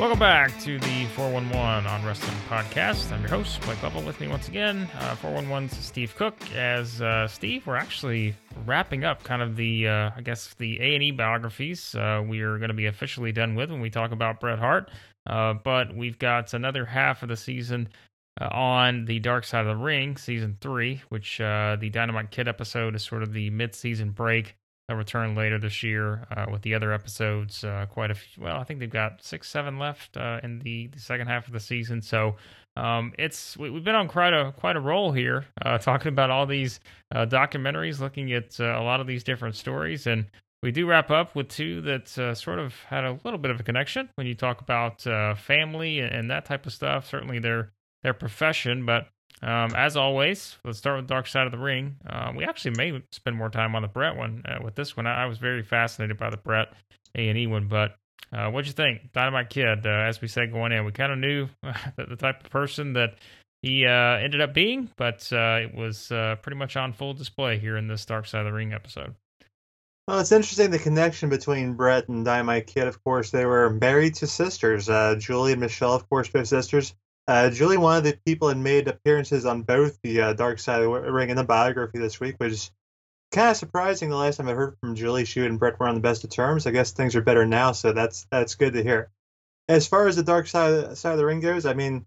Welcome back to the 411 on Wrestling Podcast. I'm your host, Blake Lovell. With me once again, uh, 411's Steve Cook. As uh, Steve, we're actually wrapping up kind of the, uh, I guess, the A&E biographies uh, we are going to be officially done with when we talk about Bret Hart. Uh, but we've got another half of the season uh, on the Dark Side of the Ring, season three, which uh, the Dynamite Kid episode is sort of the mid-season break. They'll return later this year uh, with the other episodes. Uh, quite a few. Well, I think they've got six, seven left uh, in the, the, second half of the season. So um, it's we, have been on quite a quite a roll here, uh, talking about all these uh, documentaries, looking at uh, a lot of these different stories, and we do wrap up with two that sort of had a little bit of a connection when you talk about family and, and, that type of stuff. Certainly their their profession, but um, as always, let's start with Dark Side of the Ring. Uh, we actually may spend more time on the Bret one uh, with this one. I, I, was very fascinated by the Bret A and E one, but uh, what'd you think, Dynamite Kid? Uh, as we said going in, we kind of knew the type of person that he uh, ended up being, but uh, it was pretty much on full display here in this Dark Side of the Ring episode. Well, it's interesting the connection between Bret and Dynamite Kid. Of course, they were married to sisters. Julie and Michelle, of course, both sisters. Uh, Julie, one of the people, had made appearances on both the uh, Dark Side of the Ring and the biography this week, which kind of surprising. The last time I heard from Julie, she and Bret were on the best of terms. I guess things are better now, so that's that's good to hear. As far as the Dark Side side of the Ring goes, I mean,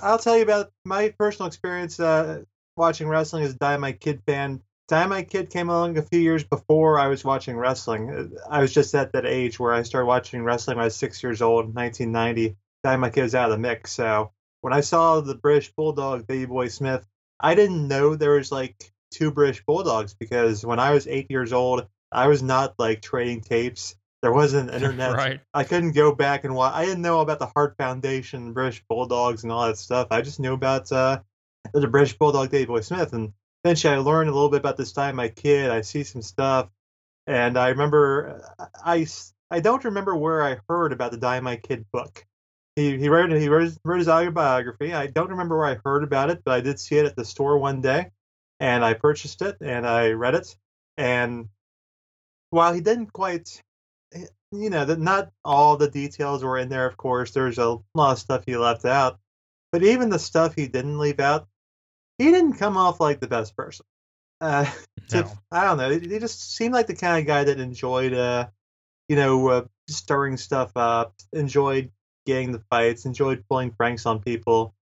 I'll tell you about my personal experience uh, watching wrestling as a Dynamite Kid fan. Dynamite Kid came along a few years before I was watching wrestling. I was just at that age where I started watching wrestling when I was six years old, in 1990 my kid was out of the mix. So when I saw the British Bulldog, Davey Boy Smith, I didn't know there was like two British Bulldogs because when I was eight years old, I was not like trading tapes. There wasn't internet. right. I couldn't go back and watch. I didn't know about the Hart Foundation, British Bulldogs, and all that stuff. I just knew about uh, the British Bulldog, Davey Boy Smith, and eventually I learned a little bit about Dynamite Kid. I see some stuff, and I remember I I don't remember where I heard about the Dynamite Kid book he he wrote he wrote, wrote his autobiography. I don't remember where I heard about it, but I did see it at the store one day, and I purchased it and I read it. And while he didn't quite, eh, you know, that not all the details were in there. Of course, there's a lot of stuff he left out, but even the stuff he didn't leave out, he didn't come off like the best person. Uh, no. to, I don't know. He just seemed like the kind of guy that enjoyed, uh, you know, uh, stirring stuff up, enjoyed getting the fights, enjoyed pulling pranks on people,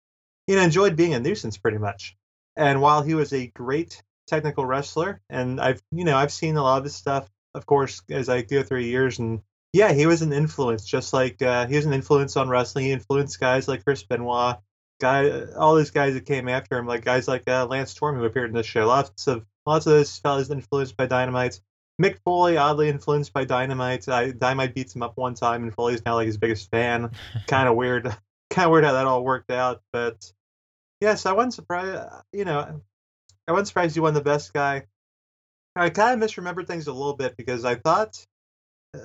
you know, enjoyed being a nuisance pretty much. And while he was a great technical wrestler, and I've you know I've seen a lot of his stuff, of course, as I go through years, and yeah, he was an influence, just like uh, he was an influence on wrestling. He influenced guys like Chris Benoit, guy, all these guys that came after him, like guys like uh, Lance Storm who appeared in this show. Lots of lots of those fellas influenced by Dynamite. Mick Foley, oddly influenced by Dynamite. I, Dynamite beats him up one time, and Foley's now like his biggest fan. kind of weird. Kind of weird how that all worked out. But yes, I wasn't surprised. You know, I wasn't surprised he won the best guy. I kind of misremembered things a little bit because I thought,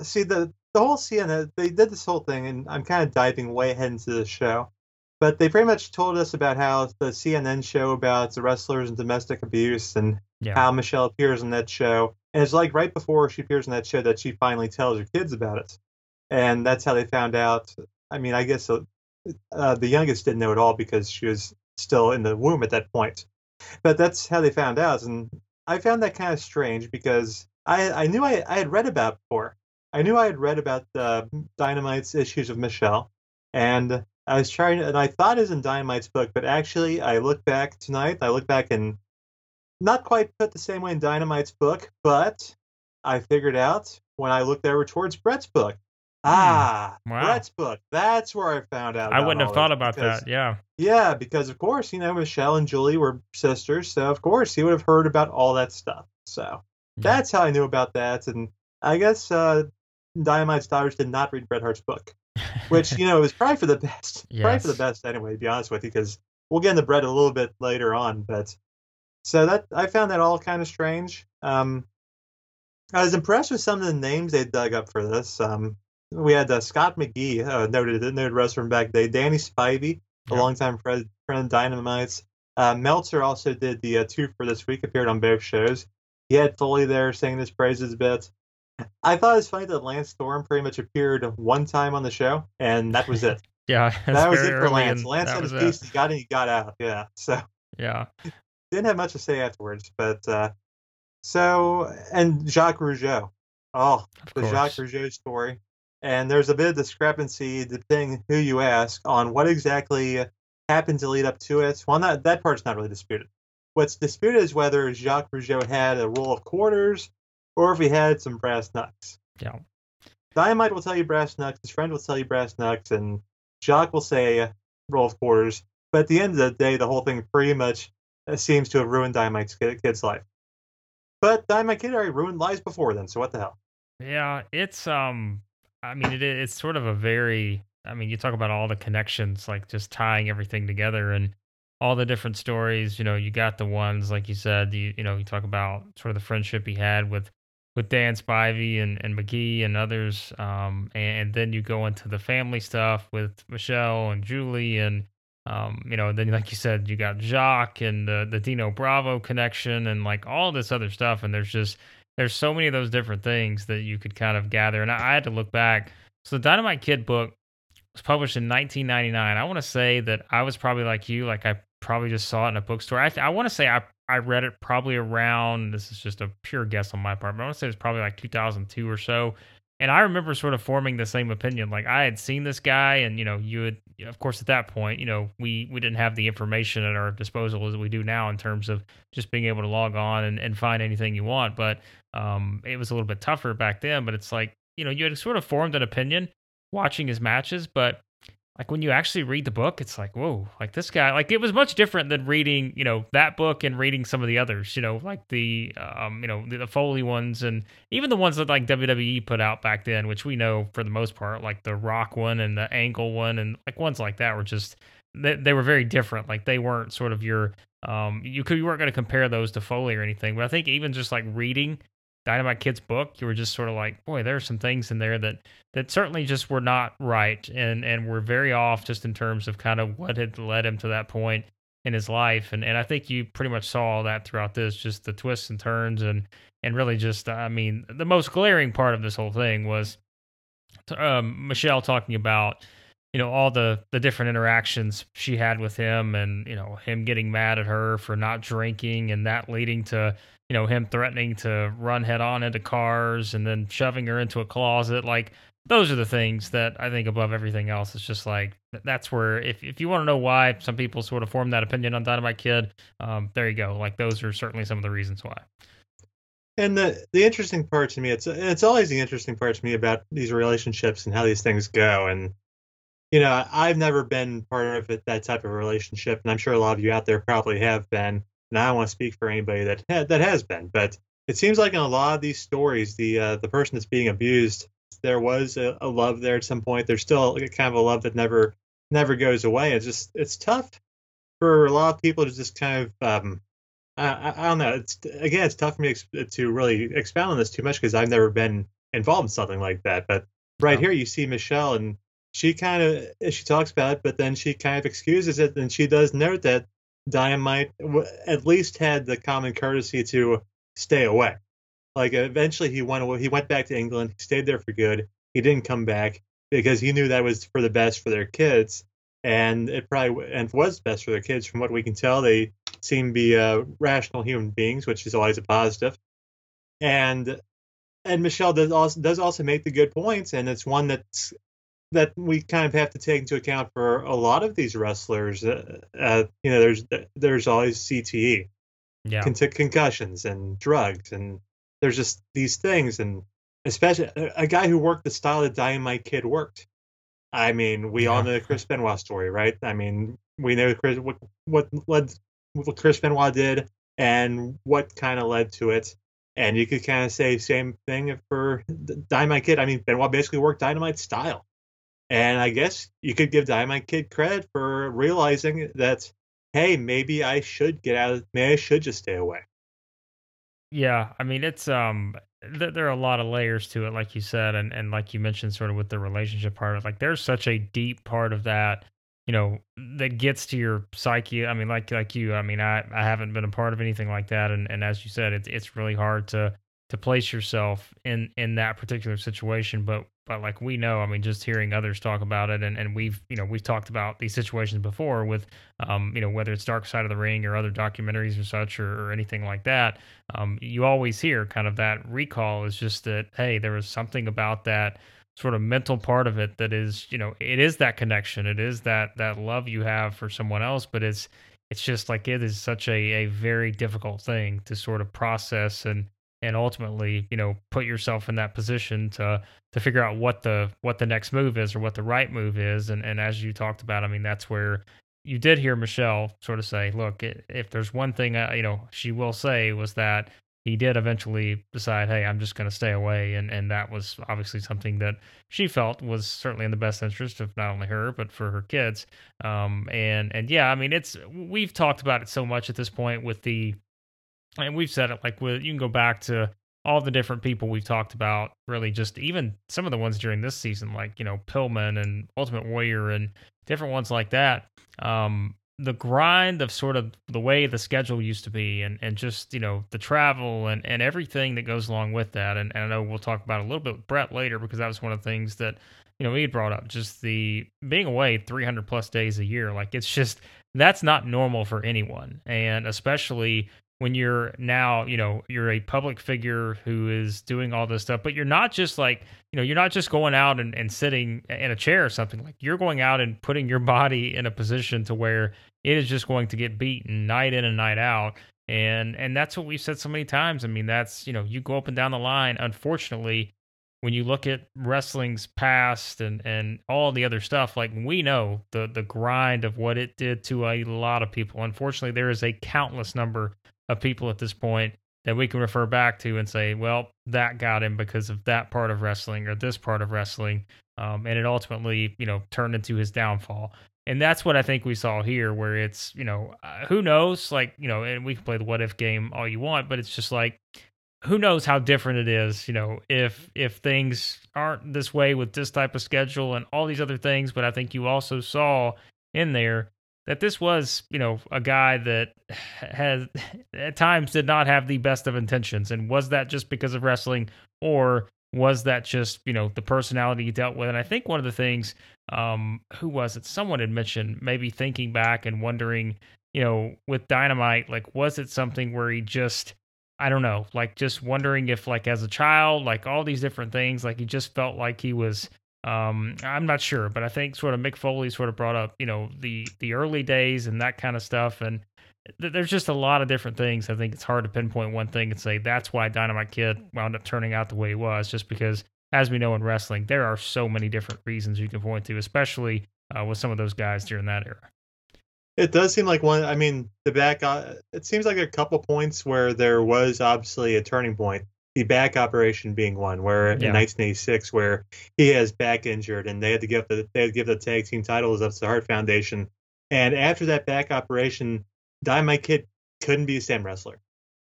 see the the whole CNN they did this whole thing, and I'm kind of diving way ahead into the show. But they pretty much told us about how the CNN show about the wrestlers and domestic abuse and yeah. how Michelle appears in that show and it's like right before she appears in that show that she finally tells her kids about it. And that's how they found out. I mean, I guess uh, uh, the youngest didn't know at all because she was still in the womb at that point. But that's how they found out. And I found that kind of strange because I, I knew I, I had read about before. I knew I had read about the Dynamite's issues of Michelle. And I was trying, and I thought it was in Dynamite's book, but actually, I look back tonight. I look back and not quite put the same way in Dynamite's book, but I figured out when I looked over towards Bret's book. Hmm. Ah, wow. Bret's book. That's where I found out. I wouldn't have thought about because, that. Yeah. Yeah, because of course, you know, Michelle and Julie were sisters, so of course he would have heard about all that stuff. So yeah. that's how I knew about that. And I guess uh, Dynamite's daughters did not read Bret Hart's book, which you know it was probably for the best. Yes. Probably for the best anyway. To be honest with you, because we'll get into Bret a little bit later on, but so that I found that all kind of strange. Um, I was impressed with some of the names they dug up for this. Um, we had uh, Scott McGhee, uh, noted noted wrestler from back day. Danny Spivey, a longtime friend, friend of Dynamite's. Uh, Meltzer also did the uh, two for this week, appeared on both shows. He had Foley there singing his praises a bit. I thought it was funny that Lance Storm pretty much appeared one time on the show, and that was it. yeah, that was it for Lance. Lance had his piece. He got in, he got out. Yeah. So yeah, didn't have much to say afterwards. But uh, so and Jacques Rougeau. Oh, of the course. Jacques Rougeau story. And there's a bit of discrepancy depending who you ask on what exactly happened to lead up to it. Well, not that part's not really disputed. What's disputed is whether Jacques Rougeau had a roll of quarters or if he had some brass knucks. Yeah. Dynamite will tell you brass knucks, his friend will tell you brass knucks, and Jacques will say roll of quarters. But at the end of the day, the whole thing pretty much uh, seems to have ruined Dynamite's kid's life. But Dynamite Kid already ruined lives before then, so what the hell? Yeah, it's um I mean it it's sort of a very I mean you talk about all the connections like just tying everything together and all the different stories, you know, you got the ones like you said, you you know, you talk about sort of the friendship he had with with Dan Spivey and, and McGhee and others. Um and, then you go into the family stuff with Michelle and Julie and um, you know, then like you said, you got Jacques and the the Dino Bravo connection and like all this other stuff, and there's just there's so many of those different things that you could kind of gather. And I, I had to look back. So the Dynamite Kid book was published in 1999. I want to say that I was probably like you, like I probably just saw it in a bookstore. I, I want to say I I read it probably around. This is just a pure guess on my part, but I want to say it was probably like 2002 or so. And I remember sort of forming the same opinion. Like I had seen this guy, and you know, you had, of course, at that point, you know, we we didn't have the information at our disposal as we do now in terms of just being able to log on and, and find anything you want. But um, it was a little bit tougher back then. But it's like you know, you had sort of formed an opinion watching his matches, but like when you actually read the book, it's like, whoa, like this guy, like it was much different than reading, you know, that book and reading some of the others, you know, like the, um, you know, the, the Foley ones and even the ones that like WWE put out back then, which we know for the most part, like the Rock one and the Angle one and like ones like that were just, they, they were very different. Like they weren't sort of your, um, you could, you weren't going to compare those to Foley or anything, but I think even just like reading Dynamite Kid's book, you were just sort of like, boy, there are some things in there that that certainly just were not right and and were very off just in terms of kind of what had led him to that point in his life. And and I think you pretty much saw all that throughout this, just the twists and turns and and really just I mean, the most glaring part of this whole thing was um, Michelle talking about you know all the the different interactions she had with him and you know him getting mad at her for not drinking and that leading to you know him threatening to run head on into cars and then shoving her into a closet like those are the things that I think above everything else it's just like that's where if if you want to know why some people sort of form that opinion on Dynamite Kid um there you go like those are certainly some of the reasons why And the the interesting part to me, it's it's always the interesting part to me about these relationships and how these things go. And you know, I've never been part of it, that type of relationship, and I'm sure a lot of you out there probably have been. And I don't want to speak for anybody that ha- that has been, but it seems like in a lot of these stories, the uh, the person that's being abused, there was a, a love there at some point. There's still a kind of a love that never never goes away. It's just it's tough for a lot of people to just kind of um, I, I don't know. It's again, it's tough for me to really expound on this too much because I've never been involved in something like that. But right Oh. here, you see Michelle, and she kind of she talks about it, but then she kind of excuses it, and she does note that Dynamite w- at least had the common courtesy to stay away. Like eventually, he went away. He went back to England. He stayed there for good. He didn't come back because he knew that was for the best for their kids, and it probably and was best for their kids. From what we can tell, they seem to be uh, rational human beings, which is always a positive. And and Michelle does also does also make the good points, and it's one that's that we kind of have to take into account for a lot of these wrestlers. Uh, uh, you know, there's there's always CTE, yeah con- concussions, and drugs, and there's just these things, and especially a, a guy who worked the style that Dynamite Kid worked. I mean, we all know the Chris Benoit story, right? I mean, we know Chris what what led what Chris Benoit did and what kind of led to it. And you could kind of say same thing for Dynamite Kid. I mean, Benoit basically worked Dynamite style. And I guess you could give Dynamite Kid credit for realizing that, hey, maybe I should get out of, maybe I should just stay away. Yeah, I mean it's um th- there are a lot of layers to it, like you said, and and like you mentioned, sort of with the relationship part. Like there's such a deep part of that, you know, that gets to your psyche. I mean, like like you, I mean, I I haven't been a part of anything like that, and and as you said, it's it's really hard to to place yourself in in that particular situation but but like we know i mean just hearing others talk about it and, and we've you know we've talked about these situations before with um you know whether it's dark side of the ring or other documentaries or such or, or anything like that um you always hear kind of that recall is just that hey there was something about that sort of mental part of it that is you know it is that connection it is that that love you have for someone else but it's it's just like it is such a, a very difficult thing to sort of process and and ultimately you know put yourself in that position to to figure out what the what the next move is or what the right move is. And and as you talked about i mean that's where you did hear michelle sort of say look if there's one thing uh, you know she will say was that he did eventually decide hey i'm just going to stay away. And and that was obviously something that she felt was certainly in the best interest of not only her but for her kids. Um and and yeah i mean it's we've talked about it so much at this point with the and we've said it like with you can go back to all the different people we've talked about really just even some of the ones during this season like you know pillman and ultimate warrior and different ones like that. Um the grind of sort of the way the schedule used to be and and just you know the travel and and everything that goes along with that. And, and i know we'll talk about a little bit with bret later because that was one of the things that you know he had brought up just the being away 300 plus days a year. Like it's just that's not normal for anyone. And especially when you're now, you know, you're a public figure who is doing all this stuff, but you're not just like, you know, you're not just going out and, and sitting in a chair or something. Like you're going out and putting your body in a position to where it is just going to get beaten night in and night out. And and that's what we've said so many times. I mean, that's, you know, you go up and down the line. Unfortunately, when you look at wrestling's past and and all the other stuff, like we know the the grind of what it did to a lot of people. Unfortunately, there is a countless number of people at this point that we can refer back to and say, well, that got him because of that part of wrestling or this part of wrestling. Um, and it ultimately, you know, turned into his downfall. And that's what I think we saw here, where it's, you know, uh, who knows? Like, you know, and we can play the what if game all you want, but it's just like, who knows how different it is, you know, if if things aren't this way with this type of schedule and all these other things. But I think you also saw in there that this was, you know, a guy that has at times did not have the best of intentions. And was that just because of wrestling, or was that just, you know, the personality he dealt with? And I think one of the things, um, who was it? Someone had mentioned maybe thinking back and wondering, you know, with Dynamite, like, was it something where he just, I don't know, like just wondering if, like, as a child, like all these different things, like he just felt like he was um, I'm not sure, but I think sort of Mick Foley sort of brought up, you know, the the early days and that kind of stuff, and th- there's just a lot of different things. I think it's hard to pinpoint one thing and say that's why Dynamite Kid wound up turning out the way he was, just because, as we know in wrestling, there are so many different reasons you can point to, especially uh, with some of those guys during that era. It does seem like one. I mean, the back. Uh, it seems like a couple points where there was obviously a turning point the back operation being one, where yeah. in 1986, where he has back injured and they had to give the they had to give the tag team titles up to the Hart Foundation, and after that back operation, Dynamite Kid couldn't be the same wrestler.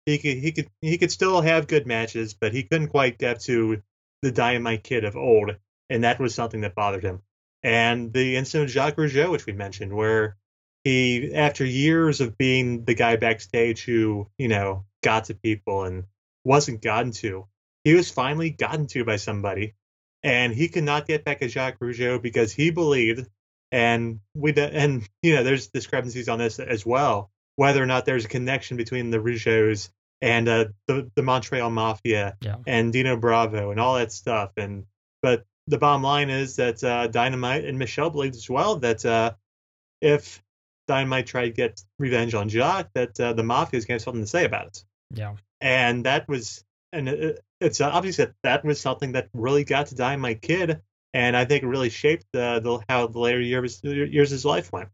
He could he could he could still have good matches, but he couldn't quite get to the Dynamite Kid of old, and that was something that bothered him. And the incident of Jacques Rougeau, which we mentioned, where he, after years of being the guy backstage who, you know, got to people and wasn't gotten to. He was finally gotten to by somebody, and he could not get back at Jacques Rougeau because he believed, and we and you know there's discrepancies on this as well, whether or not there's a connection between the Rougeaus and uh, the the Montreal Mafia yeah. and Dino Bravo and all that stuff. And but the bottom line is that uh, Dynamite and Michelle believed as well that uh, if Dynamite tried to get revenge on Jacques, that uh, the Mafia is going to have something to say about it. Yeah and that was and it's obvious that that was something that really got to Dynamite Kid, and I think it really shaped the, the how the later years years his life went.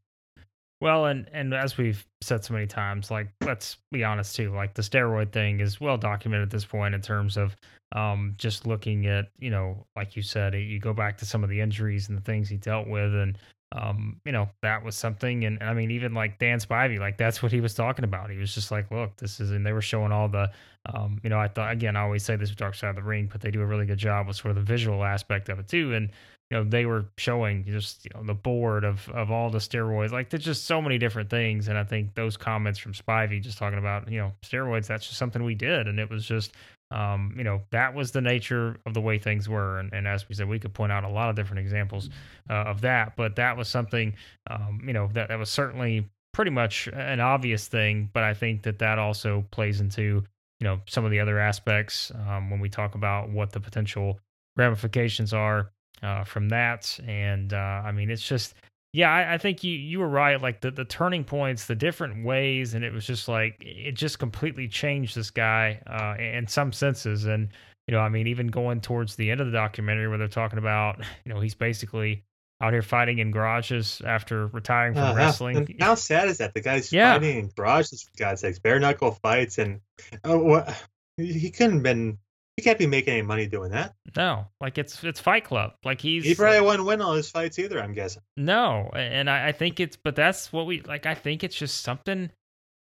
Well, and and as we've said so many times, like let's be honest too, like the steroid thing is well documented at this point in terms of um, just looking at you know, like you said, you go back to some of the injuries and the things he dealt with, and um, you know, that was something. And I mean, even like Dan Spivey, like that's what he was talking about. He was just like, look, this is, and they were showing all the, um, you know, I thought, again, I always say this with Dark Side of the Ring, but they do a really good job with sort of the visual aspect of it too. And you know they were showing just you know the board of of all the steroids. Like there's just so many different things and i think those comments from spivey just talking about you know steroids that's just something we did and it was just um you know that was the nature of the way things were and, and as we said we could point out a lot of different examples uh, of that but that was something um you know that, that was certainly pretty much an obvious thing but i think that that also plays into you know some of the other aspects um, when we talk about what the potential ramifications are uh, from that. And uh, I mean, it's just, yeah, I, I, think you you were right. Like the the turning points, the different ways, and it was just like it just completely changed this guy uh, in some senses. And you know, I mean, even going towards the end of the documentary where they're talking about, you know, he's basically out here fighting in garages after retiring from uh, wrestling. How, how, sad is that? The guy's yeah. fighting in garages for God's sakes, bare knuckle fights, and oh, what, he couldn't have been he can't be making any money doing that. No, like it's it's Fight Club. Like he's he probably wouldn't win all his fights either. I'm guessing. No, and I, I think it's but that's what we like. I think it's just something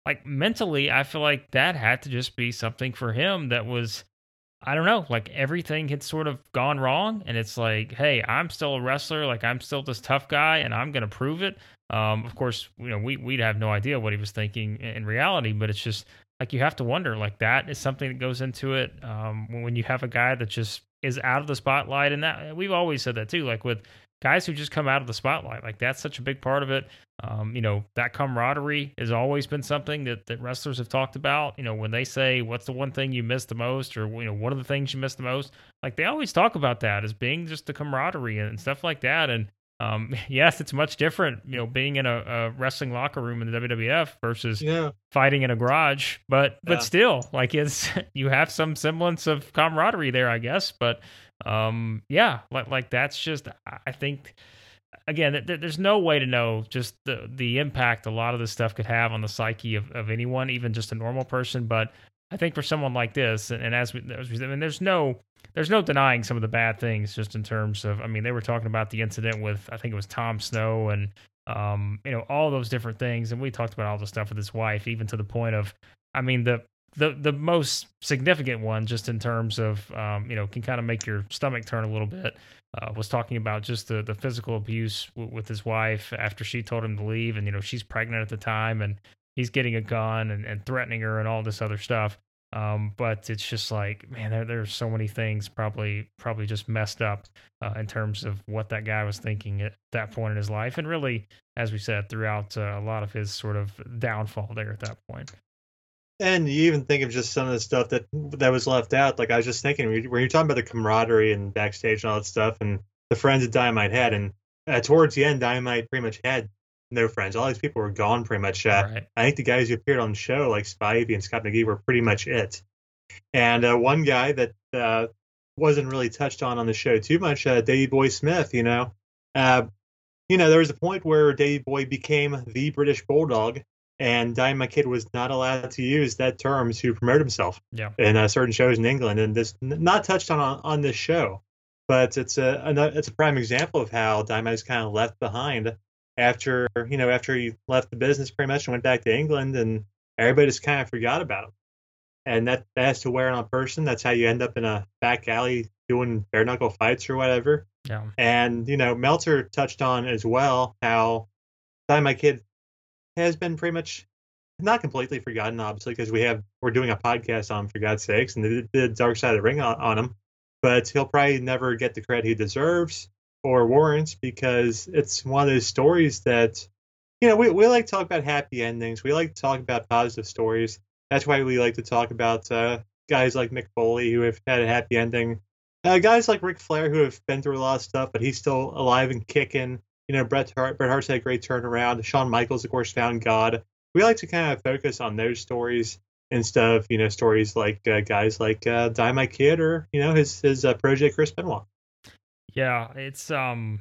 like mentally. I feel like that had to just be something for him that was. I don't know, like everything had sort of gone wrong, and it's like, hey, I'm still a wrestler, like I'm still this tough guy, and I'm gonna prove it. Um, of course, you know, we we'd have no idea what he was thinking in reality, but it's just like you have to wonder like that is something that goes into it um, when you have a guy that just is out of the spotlight and that we've always said that too like with guys who just come out of the spotlight like that's such a big part of it. Um, you know that camaraderie has always been something that, that wrestlers have talked about you know when they say what's the one thing you miss the most? or you know what are the things you miss the most? Like they always talk about that as being just the camaraderie and stuff like that and um, yes, it's much different, you know, being in a, a, wrestling locker room in the WWF versus yeah. fighting in a garage. But but still, like it's you have some semblance of camaraderie there, I guess. But um, yeah, like like that's just I think again, th- there's no way to know just the the impact a lot of this stuff could have on the psyche of, of anyone, even just a normal person. But I think for someone like this, and, as, we, as we, I mean, there's no there's no denying some of the bad things just in terms of I mean they were talking about the incident with I think it was Tom Snow and um you know all those different things. And we talked about all the stuff with his wife even to the point of I mean the the the most significant one just in terms of um you know can kind of make your stomach turn a little bit uh, was talking about just the the physical abuse w- with his wife after she told him to leave. And you know she's pregnant at the time and he's getting a gun and, and threatening her and all this other stuff um, but it's just like, man, there, there's so many things probably probably just messed up uh, in terms of what that guy was thinking at that point in his life, and really, as we said, throughout uh, a lot of his sort of downfall there at that point. And you even think of just some of the stuff that that was left out. Like I was just thinking, when you're talking about the camaraderie and backstage and all that stuff, and the friends that Dynamite had, and uh, towards the end, Dynamite pretty much had no friends. All these people were gone pretty much. Uh, right. I think the guys who appeared on the show, like Spivey and Scott McGhee, were pretty much it. And uh, one guy that uh, wasn't really touched on on the show too much, uh, Davey Boy Smith. You know, uh, you know, there was a point where Davey Boy became the British Bulldog, and Dynamite Kid was not allowed to use that term to promote himself. Yeah. In uh, certain shows in England, and this not touched on on, on this show. But it's a, a it's a prime example of how Dynamite is kind of left behind after you know after he left the business pretty much and went back to England, and everybody just kind of forgot about him. And that, that has to wear on a person. That's how you end up in a back alley doing bare knuckle fights or whatever. Yeah. And you know Meltzer touched on as well how Dynamite Kid has been pretty much not completely forgotten, obviously, because we have we're doing a podcast on him for God's sakes, and the, the Dark Side of the Ring on, on him. But he'll probably never get the credit he deserves or warrants because it's one of those stories that you know we, we like to talk about happy endings. We like to talk about positive stories. That's why we like to talk about uh, guys like mick foley who have had a happy ending. Uh, guys like Ric Flair who have been through a lot of stuff but he's still alive and kicking. You know bret hart bret hart's had a great turnaround. Shawn michaels of course found god. We like to kind of focus on those stories instead of you know stories like uh, guys like uh, Dynamite Kid or you know his his uh, project Chris Benoit. Yeah, it's um,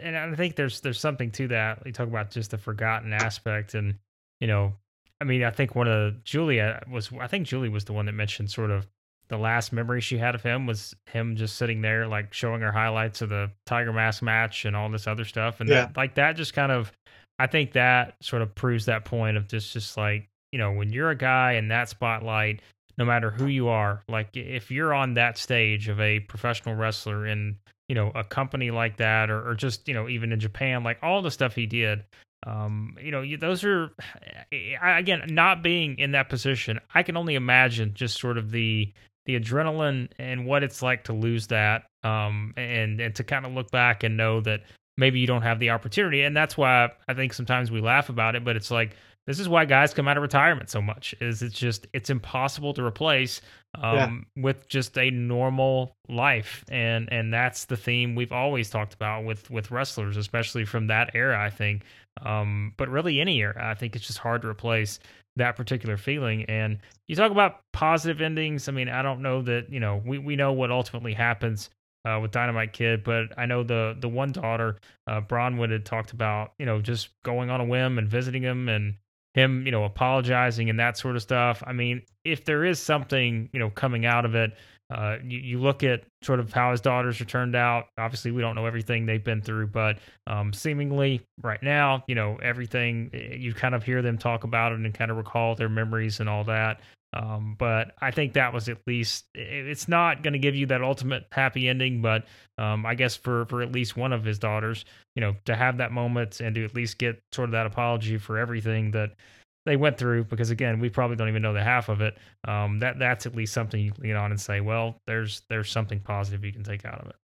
and I think there's there's something to that. We talk about just the forgotten aspect, and you know, I mean, I think one of Julia was, I think Julie was the one that mentioned sort of the last memory she had of him was him just sitting there, like showing her highlights of the Tiger Mask match and all this other stuff, and yeah. that, like that just kind of, I think that sort of proves that point of just just like you know when you're a guy in that spotlight no matter who you are. Like if you're on that stage of a professional wrestler in you know, a company like that, or, or just you know, even in Japan, like all the stuff he did. Um, you know, you, those are again not being in that position. I can only imagine just sort of the the adrenaline and what it's like to lose that, um, and and to kind of look back and know that maybe you don't have the opportunity, and that's why I think sometimes we laugh about it, but it's like this is why guys come out of retirement so much is it's just it's impossible to replace um, yeah. with just a normal life. And and that's the theme we've always talked about with with wrestlers especially from that era i think. Um, but really any era i think it's just hard to replace that particular feeling. And you talk about positive endings. I mean i don't know that you know we, we know what ultimately happens uh, with Dynamite Kid, but I know the the one daughter, uh, Bronwyn, had talked about you know just going on a whim and visiting him and him, you know, apologizing and that sort of stuff. I mean, if there is something, you know, coming out of it, uh, you, you look at sort of how his daughters are turned out. Obviously, we don't know everything they've been through, but um, seemingly right now, you know, everything eh, you kind of hear them talk about it and kind of recall their memories and all that. Um, but I think that was at least it's not going to give you that ultimate happy ending, but um, I guess for for at least one of his daughters, you know, to have that moment and to at least get sort of that apology for everything that they went through, because again, we probably don't even know the half of it. Um, that that's at least something you can lean on and say, well, there's there's something positive you can take out of it.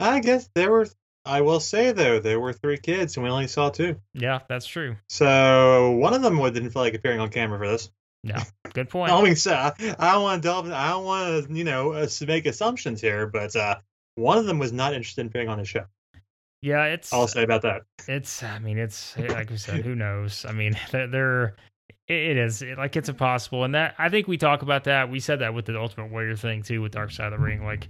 I guess there were. I will say though, there were three kids, and we only saw two. Yeah, that's true. So one of them didn't feel like appearing on camera for this. Yeah, good point. I mean, so I don't want to delve. I don't want to, you know, uh, make assumptions here, but uh, one of them was not interested in being on the show. Yeah, it's. I'll say about that. It's. I mean, it's like we said. Who knows? I mean, they're. It is it, like it's impossible, and that I think we talk about that. We said that with the Ultimate Warrior thing too, with Dark Side of the Ring. Like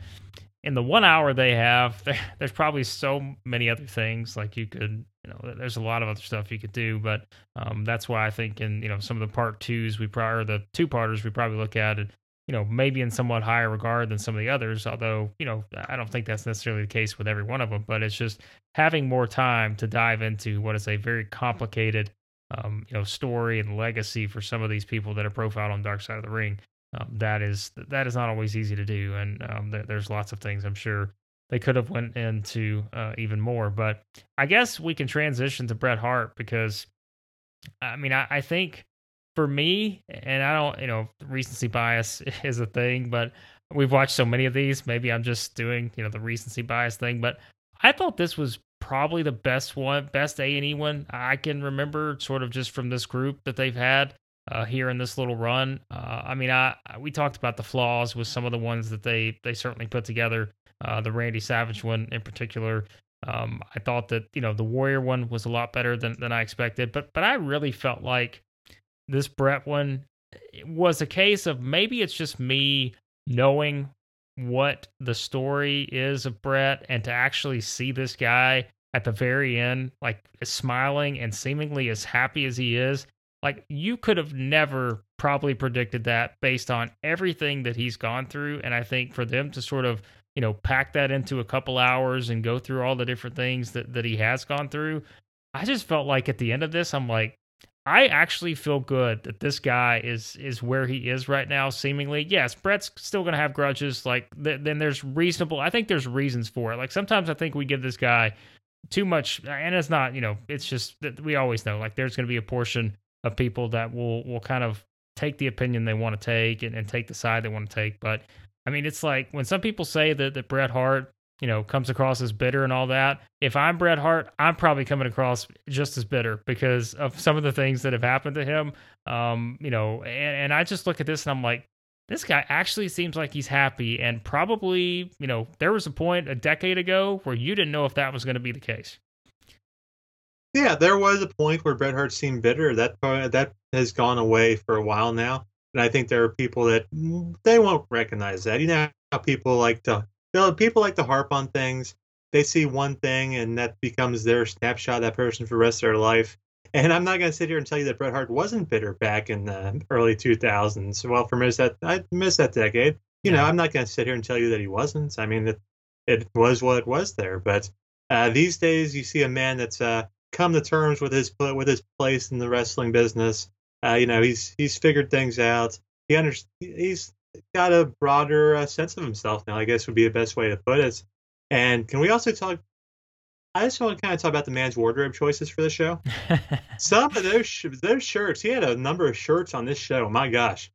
in the one hour they have, there, there's probably so many other things like you could you know, there's a lot of other stuff you could do, but um, that's why I think in you know some of the part twos we probably the two parters we probably look at it, you know, maybe in somewhat higher regard than some of the others. Although you know, I don't think that's necessarily the case with every one of them. But it's just having more time to dive into what is a very complicated, um, you know, story and legacy for some of these people that are profiled on Dark Side of the Ring. Um, that is that is not always easy to do, and um, th- there's lots of things I'm sure they could have went into uh, even more. But I guess we can transition to Bret Hart because, I mean, I, I think for me, and I don't, you know, recency bias is a thing, but we've watched so many of these. Maybe I'm just doing, you know, the recency bias thing. But I thought this was probably the best one, best A and E one I can remember, sort of just from this group that they've had uh, here in this little run. Uh, I mean, I we talked about the flaws with some of the ones that they they certainly put together. Uh, the Randy Savage one in particular. Um, I thought that you know the Warrior one was a lot better than than I expected, but but I really felt like this Bret one was a case of maybe it's just me knowing what the story is of Bret and to actually see this guy at the very end like smiling and seemingly as happy as he is like you could have never probably predicted that based on everything that he's gone through and I think for them to sort of you know, pack that into a couple hours and go through all the different things that, that he has gone through. I just felt like at the end of this, I'm like, I actually feel good that this guy is is where he is right now. Seemingly, yes, Bret's still going to have grudges. Like, th- then there's reasonable. I think there's reasons for it. Like sometimes I think we give this guy too much, and it's not. You know, it's just that we always know. Like, there's going to be a portion of people that will will kind of take the opinion they want to take and, and take the side they want to take. But I mean, it's like when some people say that, that Bret Hart, you know, comes across as bitter and all that. If I'm Bret Hart, I'm probably coming across just as bitter because of some of the things that have happened to him. Um, you know, and, and I just look at this and I'm like, this guy actually seems like he's happy. And probably, you know, there was a point a decade ago where you didn't know if that was going to be the case. Yeah, there was a point where Bret Hart seemed bitter. That that has gone away for a while now. And I think there are people that they won't recognize that. You know how people like to you know, people like to harp on things. They see one thing and that becomes their snapshot of that person for the rest of their life. And I'm not going to sit here and tell you that Bret Hart wasn't bitter back in the early 2000s. Well, for me, that I missed that decade. You yeah. know, I'm not going to sit here and tell you that he wasn't. I mean, it, it was what it was there. But uh, these days, you see a man that's uh, come to terms with his with his place in the wrestling business. Uh, you know, he's he's figured things out. He under, he's got a broader uh, sense of himself now. I guess would be the best way to put it. And can we also talk? I just want to kind of talk about the man's wardrobe choices for the show. Some of those sh- those shirts, he had a number of shirts on this show. My gosh,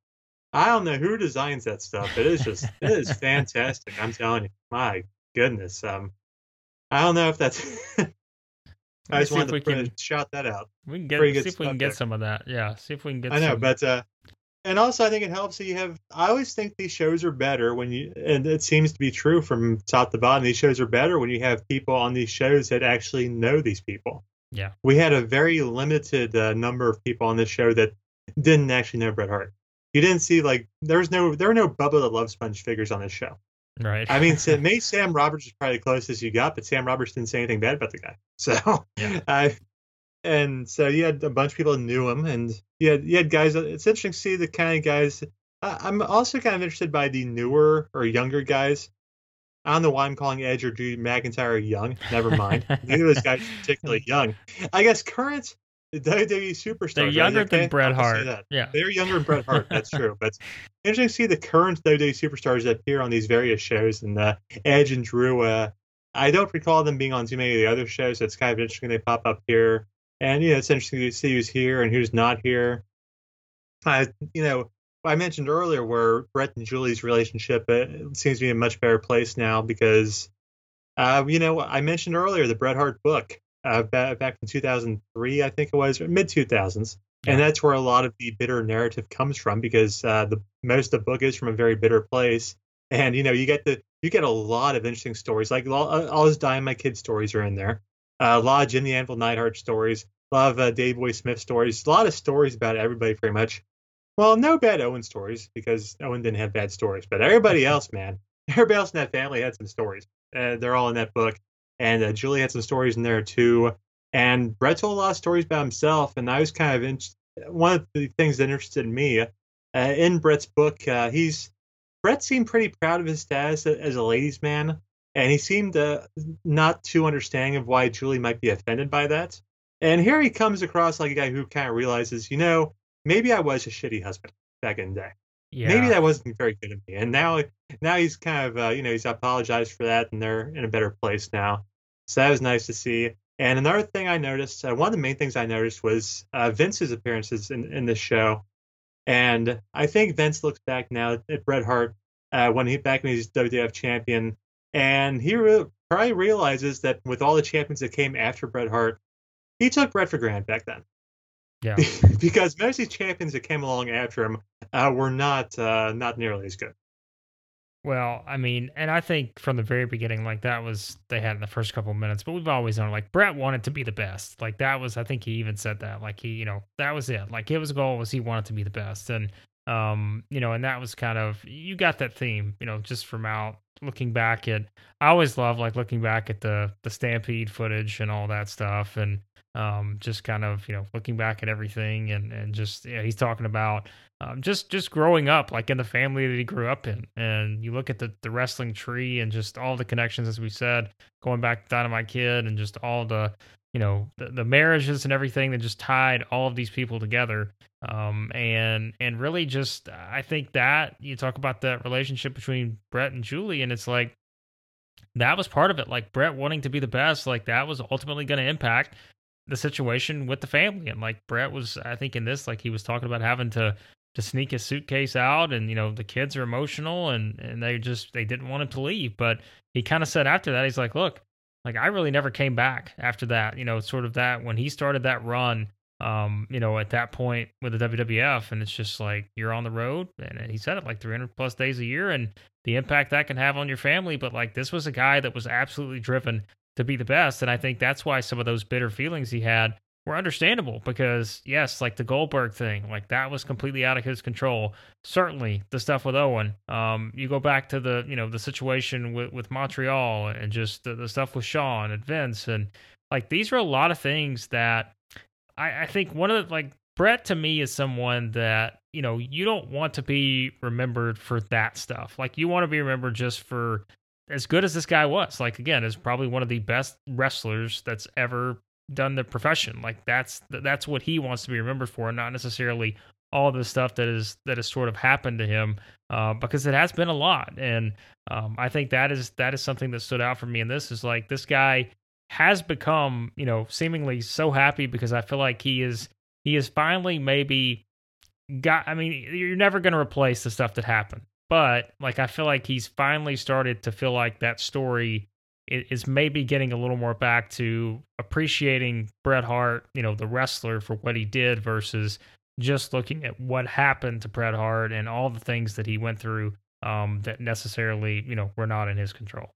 I don't know who designs that stuff. It is just it is fantastic. I'm telling you, my goodness. Um, I don't know if that's. I just wanted to can, shout that out. We can get see if we can get there. some of that. Yeah, see if we can get. I know, some. but uh, and also I think it helps that you have. I always think these shows are better when you, and it seems to be true from top to bottom. These shows are better when you have people on these shows that actually know these people. Yeah, we had a very limited uh, number of people on this show that didn't actually know Bret Hart. You didn't see like there's no there were no Bubba the Love Sponge figures on this show. Right. I mean, maybe Sam Roberts is probably the closest you got, but Sam Roberts didn't say anything bad about the guy. So, yeah. uh, and so you had a bunch of people who knew him, and you had you had guys. It's interesting to see the kind of guys. I'm also kind of interested by the newer or younger guys. I don't know why I'm calling Edge or Drew McIntyre young. Never mind. Neither of those guys particularly young. I guess current the WWE superstars. They're younger right? than Bret Hart. Yeah, they're younger than Bret Hart. That's true. But interesting to see the current WWE superstars that appear on these various shows. And uh, Edge and Drew, uh, I don't recall them being on too many of the other shows. So it's kind of interesting they pop up here. And you know, it's interesting to see who's here and who's not here. I, you know, I mentioned earlier where Bret and Julie's relationship uh, seems to be in a much better place now because, uh, you know, I mentioned earlier the Bret Hart book uh, back, back in 2003, I think it was, mid 2000s. Yeah. And that's where a lot of the bitter narrative comes from because uh, the most of the book is from a very bitter place. And you know, you get the you get a lot of interesting stories. Like all, all his Dynamite Kid stories are in there. Uh, a lot of Jimmy Anvil Neidhart stories. A lot of uh, Dave Boy Smith stories. A lot of stories about everybody, pretty much. Well, no bad Owen stories because Owen didn't have bad stories, but everybody else, man, everybody else in that family had some stories. Uh, they're all in that book and uh, Julie had some stories in there too. And Bret told a lot of stories about himself, and I was kind of in, one of the things that interested me uh, in Bret's book. Uh, he's Bret seemed pretty proud of his status as a ladies' man, and he seemed uh, not too understanding of why Julie might be offended by that. And here he comes across like a guy who kind of realizes, you know, maybe I was a shitty husband back in the day. Yeah. Maybe that wasn't very good of me. And now, now he's kind of, uh, you know, he's apologized for that, and they're in a better place now. So that was nice to see. And another thing I noticed, uh, one of the main things I noticed was uh, Vince's appearances in, in this show. And I think Vince looks back now at Bret Hart uh, when he back when he's WWF champion, and he re- probably realizes that with all the champions that came after Bret Hart, he took Bret for granted back then. Yeah. because most of these champions that came along after him uh, were not uh, not nearly as good. Well, I mean, and I think from the very beginning, like that was they had in the first couple of minutes, but we've always known like Bret wanted to be the best. Like that was, I think he even said that. Like he, you know, that was it. Like his goal was he wanted to be the best, and um, you know, and that was kind of you got that theme, you know, just from out looking back at. I always love like looking back at the the Stampede footage and all that stuff, and um, just kind of you know looking back at everything and and just yeah, he's talking about um, just just growing up like in the family that he grew up in. And you look at the the wrestling tree and just all the connections as we said going back to Dynamite Kid and just all the you know the, the marriages and everything that just tied all of these people together. Um, and and really just I think that you talk about that relationship between Bret and Julie and it's like that was part of it like Bret wanting to be the best like that was ultimately going to impact the situation with the family. And like Bret was, I think in this, like he was talking about having to to sneak his suitcase out, and you know the kids are emotional, and and they just they didn't want him to leave. But he kind of said after that, he's like, look, like I really never came back after that. You know, sort of that when he started that run. Um, you know, at that point with the WWF, and it's just like you're on the road, and he said it like 300 plus days a year, and the impact that can have on your family. But like this was a guy that was absolutely driven to be the best. And I think that's why some of those bitter feelings he had were understandable because, yes, like the Goldberg thing, like that was completely out of his control. Certainly the stuff with Owen. Um, you go back to the, you know, the situation with, with Montreal and just the, the stuff with Shawn and Vince. And like these are a lot of things that I, I think one of the, like, Bret to me is someone that, you know, you don't want to be remembered for that stuff. Like you want to be remembered just for as good as this guy was, like again, is probably one of the best wrestlers that's ever done the profession. Like that's that's what he wants to be remembered for, and not necessarily all the stuff that is that has sort of happened to him uh, because it has been a lot, and um, I think that is that is something that stood out for me. And this is like this guy has become, you know, seemingly so happy because I feel like he is he is finally maybe got. I mean, you're never going to replace the stuff that happened, but like I feel like he's finally started to feel like that story is maybe getting a little more back to appreciating Bret Hart, you know, the wrestler for what he did versus just looking at what happened to Bret Hart and all the things that he went through um, that necessarily, you know, were not in his control.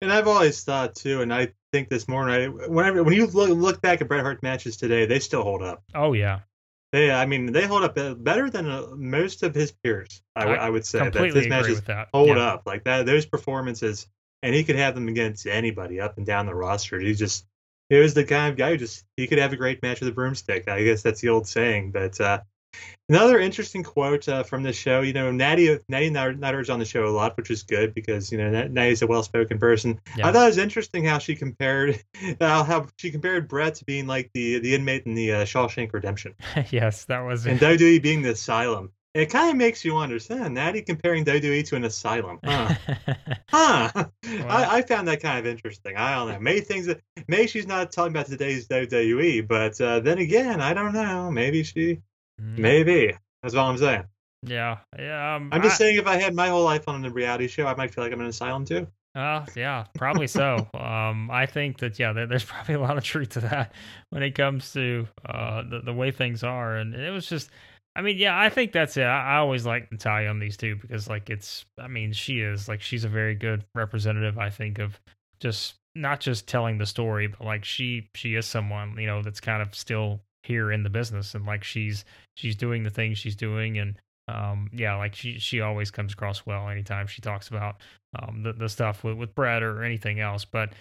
And I've always thought too, and I think this morning, whenever when you look, look back at Bret Hart matches today, they still hold up. Oh yeah, they, I mean, they hold up better than uh, most of his peers. I, I, I would say that his matches that. hold yeah. up like that. Those performances, and he could have them against anybody up and down the roster. He just he was the kind of guy who just he could have a great match with a broomstick. I guess that's the old saying. But uh, another interesting quote uh, from the show, you know, Natty Natty Nutter's on the show a lot, which is good because you know Natty's a well-spoken person. Yeah. I thought it was interesting how she compared uh, how she compared Bret to being like the the inmate in the uh, Shawshank Redemption. yes, that was. And WWE being the asylum. It kind of makes you understand. Natty comparing WWE to an asylum. Huh. huh. Well, I, I, found that kind of interesting. I don't know. Maybe things that maybe she's not talking about today's WWE, but uh, then again, I don't know. Maybe she. Maybe. That's all I'm saying. Yeah. Yeah. Um, I'm just I, saying if I had my whole life on a reality show, I might feel like I'm in an asylum too. Uh, yeah, probably so. um, I think that yeah, there, there's probably a lot of truth to that when it comes to uh the, the way things are, and it was just I mean, yeah, I think that's it. I, I always like Natalya on these two because, like, it's. I mean, she is like she's a very good representative. I think of just not just telling the story, but like she she is someone you know that's kind of still here in the business and like she's she's doing the things she's doing and um yeah like she she always comes across well anytime she talks about um the, the stuff with with Bret or anything else. But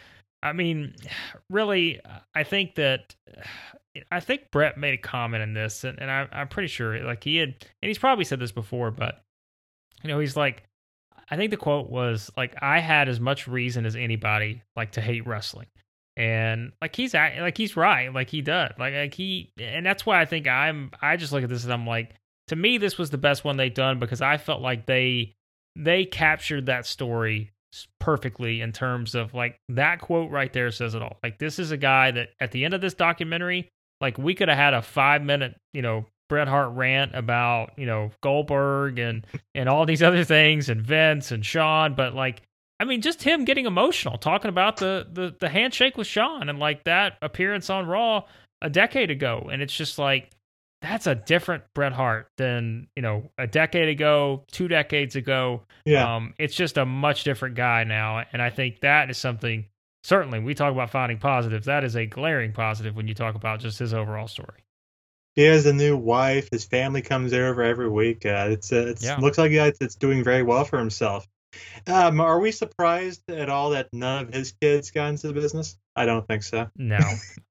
I mean, really, I think that I think Bret made a comment in this, and, and I, I'm pretty sure, like he had, and he's probably said this before, but you know, he's like, I think the quote was like, "I had as much reason as anybody like to hate wrestling," and like he's like he's right, like he does, like like he, and that's why I think I'm. I just look at this and I'm like, to me, this was the best one they've done because I felt like they they captured that story perfectly in terms of like that quote right there says it all. Like this is a guy that at the end of this documentary, like we could have had a five minute, you know, Bret Hart rant about, you know, Goldberg and and all these other things and Vince and Shawn, but like I mean, just him getting emotional, talking about the the the handshake with Shawn and like that appearance on Raw a decade ago. And it's just like that's a different Bret Hart than you know a decade ago, two decades ago. Yeah, um, it's just a much different guy now, and I think that is something. Certainly, we talk about finding positives. That is a glaring positive when you talk about just his overall story. He has a new wife. His family comes over every week. Uh, it's uh, it's yeah. looks like it's, it's doing very well for himself. Um, are we surprised at all that none of his kids got into the business? I don't think so. No,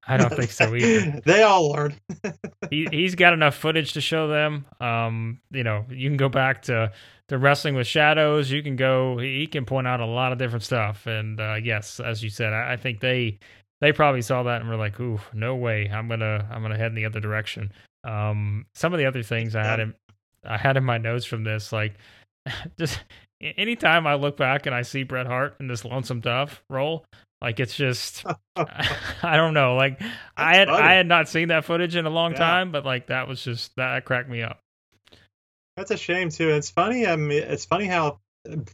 I don't think so either. they all learned. he he's got enough footage to show them. Um, you know, you can go back to the wrestling with shadows. You can go. He can point out a lot of different stuff. And uh, yes, as you said, I, I think they they probably saw that and were like, "Ooh, no way! I'm gonna I'm gonna head in the other direction." Um, some of the other things I had in I had in my notes from this, like just anytime I look back and I see Bret Hart in this lonesome dove role, like it's just I don't know. Like That's I had funny. I had not seen that footage in a long yeah. time, but like that was just that cracked me up. That's a shame too. It's funny. I mean, it's funny how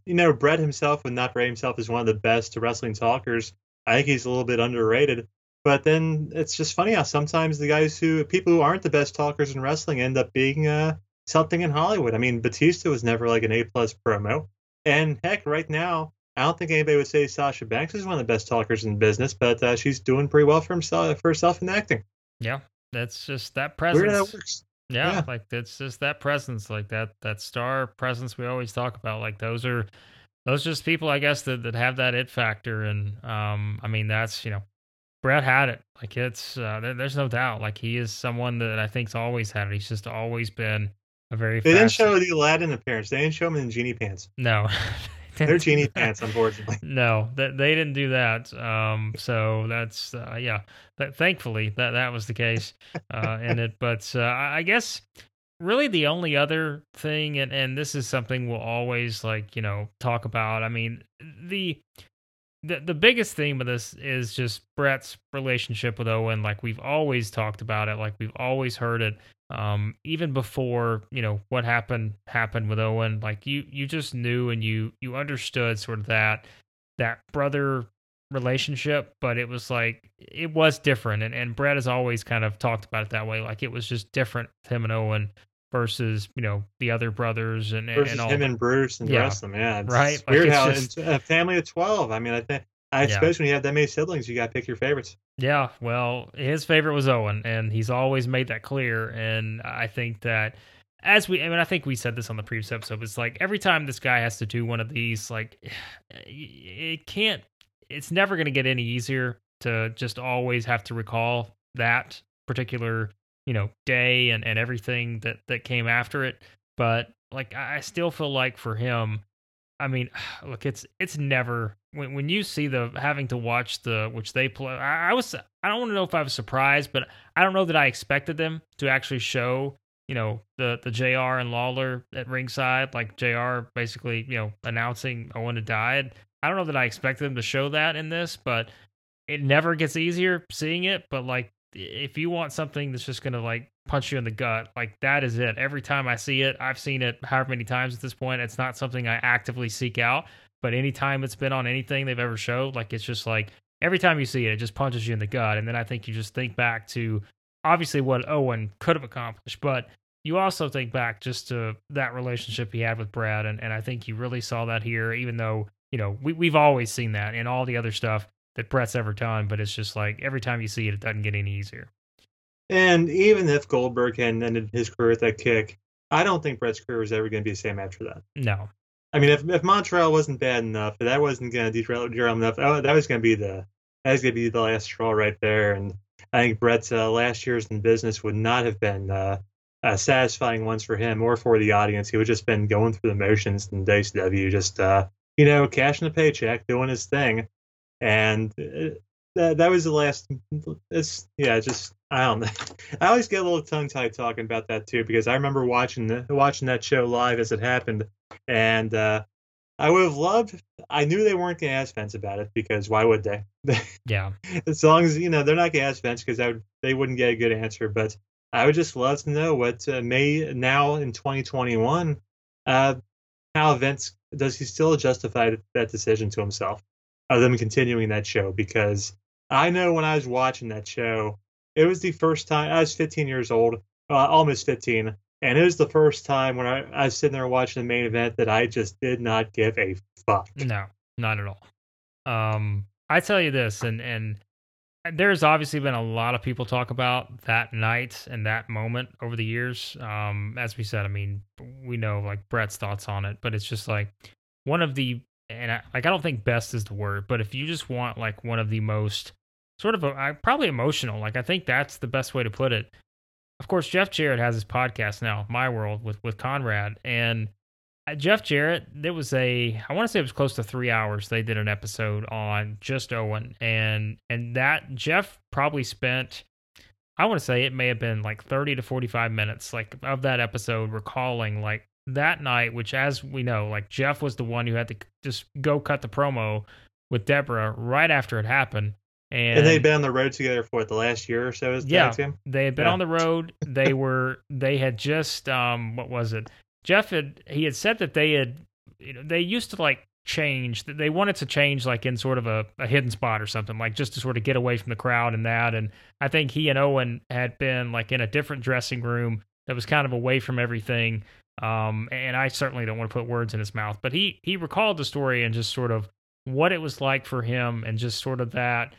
you know Bret himself would not Bret himself is one of the best wrestling talkers. I think he's a little bit underrated. But then it's just funny how sometimes the guys who people who aren't the best talkers in wrestling end up being uh, something in Hollywood. I mean, Batista was never like an A plus promo, and heck, right now, I don't think anybody would say Sasha Banks is one of the best talkers in business, but uh, she's doing pretty well for himself for herself in acting. Yeah, that's just that presence. That. Yeah, yeah, like it's just that presence, like that that star presence we always talk about. Like those are those just people, I guess, that that have that it factor, and um, I mean that's you know, Bret had it. Like it's uh, there, there's no doubt. Like he is someone that I think's always had it. He's just always been a very. They didn't show the Aladdin appearance. They didn't show him in genie pants. No. They're genie pants, unfortunately. No, that they didn't do that. Um, so that's uh, yeah. That, thankfully, that that was the case uh, in it. But uh, I guess really the only other thing and and this is something we'll always like you know talk about i mean the the the biggest theme of this is just Bret's relationship with Owen. Like we've always talked about it, like we've always heard it. Um, even before you know what happened happened with Owen, like you you just knew and you you understood sort of that that brother relationship, but it was like it was different. And and Bret has always kind of talked about it that way, like it was just different with him and Owen versus you know the other brothers and versus and all him and Bruce and the Yeah. rest of them. Yeah, Right, like, weird it's how just- a family of twelve. I mean, I think I Yeah. suppose when you have that many siblings, you got to pick your favorites. Yeah, well, his favorite was Owen, and he's always made that clear. And I think that as we, I mean, I think we said this on the previous episode. It's like every time this guy has to do one of these, like it can't. It's never going to get any easier to just always have to recall that particular, you know, day and and everything that that came after it. But like, I I still feel like for him, I mean, look, it's it's never when when you see the having to watch the which they play. I, I was I don't want to know if I was surprised, but I don't know that I expected them to actually show you know the the Jr. and Lawler at ringside, like Jr. basically you know announcing Owen had died. I don't know that I expected them to show that in this, but it never gets easier seeing it. But like if you want something that's just gonna like punch you in the gut, like that is it. Every time I see it, I've seen it however many times at this point. It's not something I actively seek out, but anytime it's been on anything they've ever showed, like it's just like every time you see it, it just punches you in the gut. And then I think you just think back to obviously what Owen could have accomplished, but you also think back just to that relationship he had with Bret. And, and I think you really saw that here, even though, you know, we, we've always seen that in all the other stuff that Bret's ever done, but it's just like every time you see it, it doesn't get any easier. And even if Goldberg had ended his career with that kick, I don't think Bret's career was ever going to be the same after that. No. I mean, if if Montreal wasn't bad enough, if that wasn't going to derail, derail enough, oh, that was going to be the that was going to be the last straw right there. And I think Bret's uh, last years in business would not have been uh, uh, satisfying ones for him or for the audience. He would just been going through the motions in WCW, just uh, you know, cashing a paycheck, doing his thing, and uh, that that was the last. It's yeah, just I don't know. I always get a little tongue tied talking about that too because I remember watching the, watching that show live as it happened, and uh, I would have loved. I knew they weren't going to ask Vince about it because why would they? Yeah. as long as you know they're not going to ask Vince because would, they wouldn't get a good answer. But I would just love to know what uh, may now in 2021, uh, how Vince does he still justify that decision to himself of them continuing that show? Because I know when I was watching that show, it was the first time I was 15 years old, uh, almost 15. And it was the first time when I, I was sitting there watching the main event that I just did not give a fuck. No, not at all. Um, I tell you this, and and there's obviously been a lot of people talk about that night and that moment over the years. Um, as we said, I mean, we know like Bret's thoughts on it, but it's just like one of the and I, like I don't think best is the word, but if you just want like one of the most sort of I- probably emotional, like I think that's the best way to put it. Of course, Jeff Jarrett has his podcast now, My World with with Conrad, and uh, Jeff Jarrett, there was a I want to say it was close to three hours. They did an episode on just Owen, and and that Jeff probably spent I want to say it may have been like thirty to forty five minutes like of that episode recalling like that night, which as we know, like Jeff was the one who had to just go cut the promo with Debra right after it happened, and, And they'd been on the road together for what, the last year or so as Yeah. they had been Yeah. on the road. They were they had just um what was it? Jeff had he had said that they had you know they used to like change they wanted to change like in sort of a, a hidden spot or something like just to sort of get away from the crowd and that and I think he and Owen had been like in a different dressing room that was kind of away from everything um and I certainly don't want to put words in his mouth but he he recalled the story and just sort of what it was like for him and just sort of that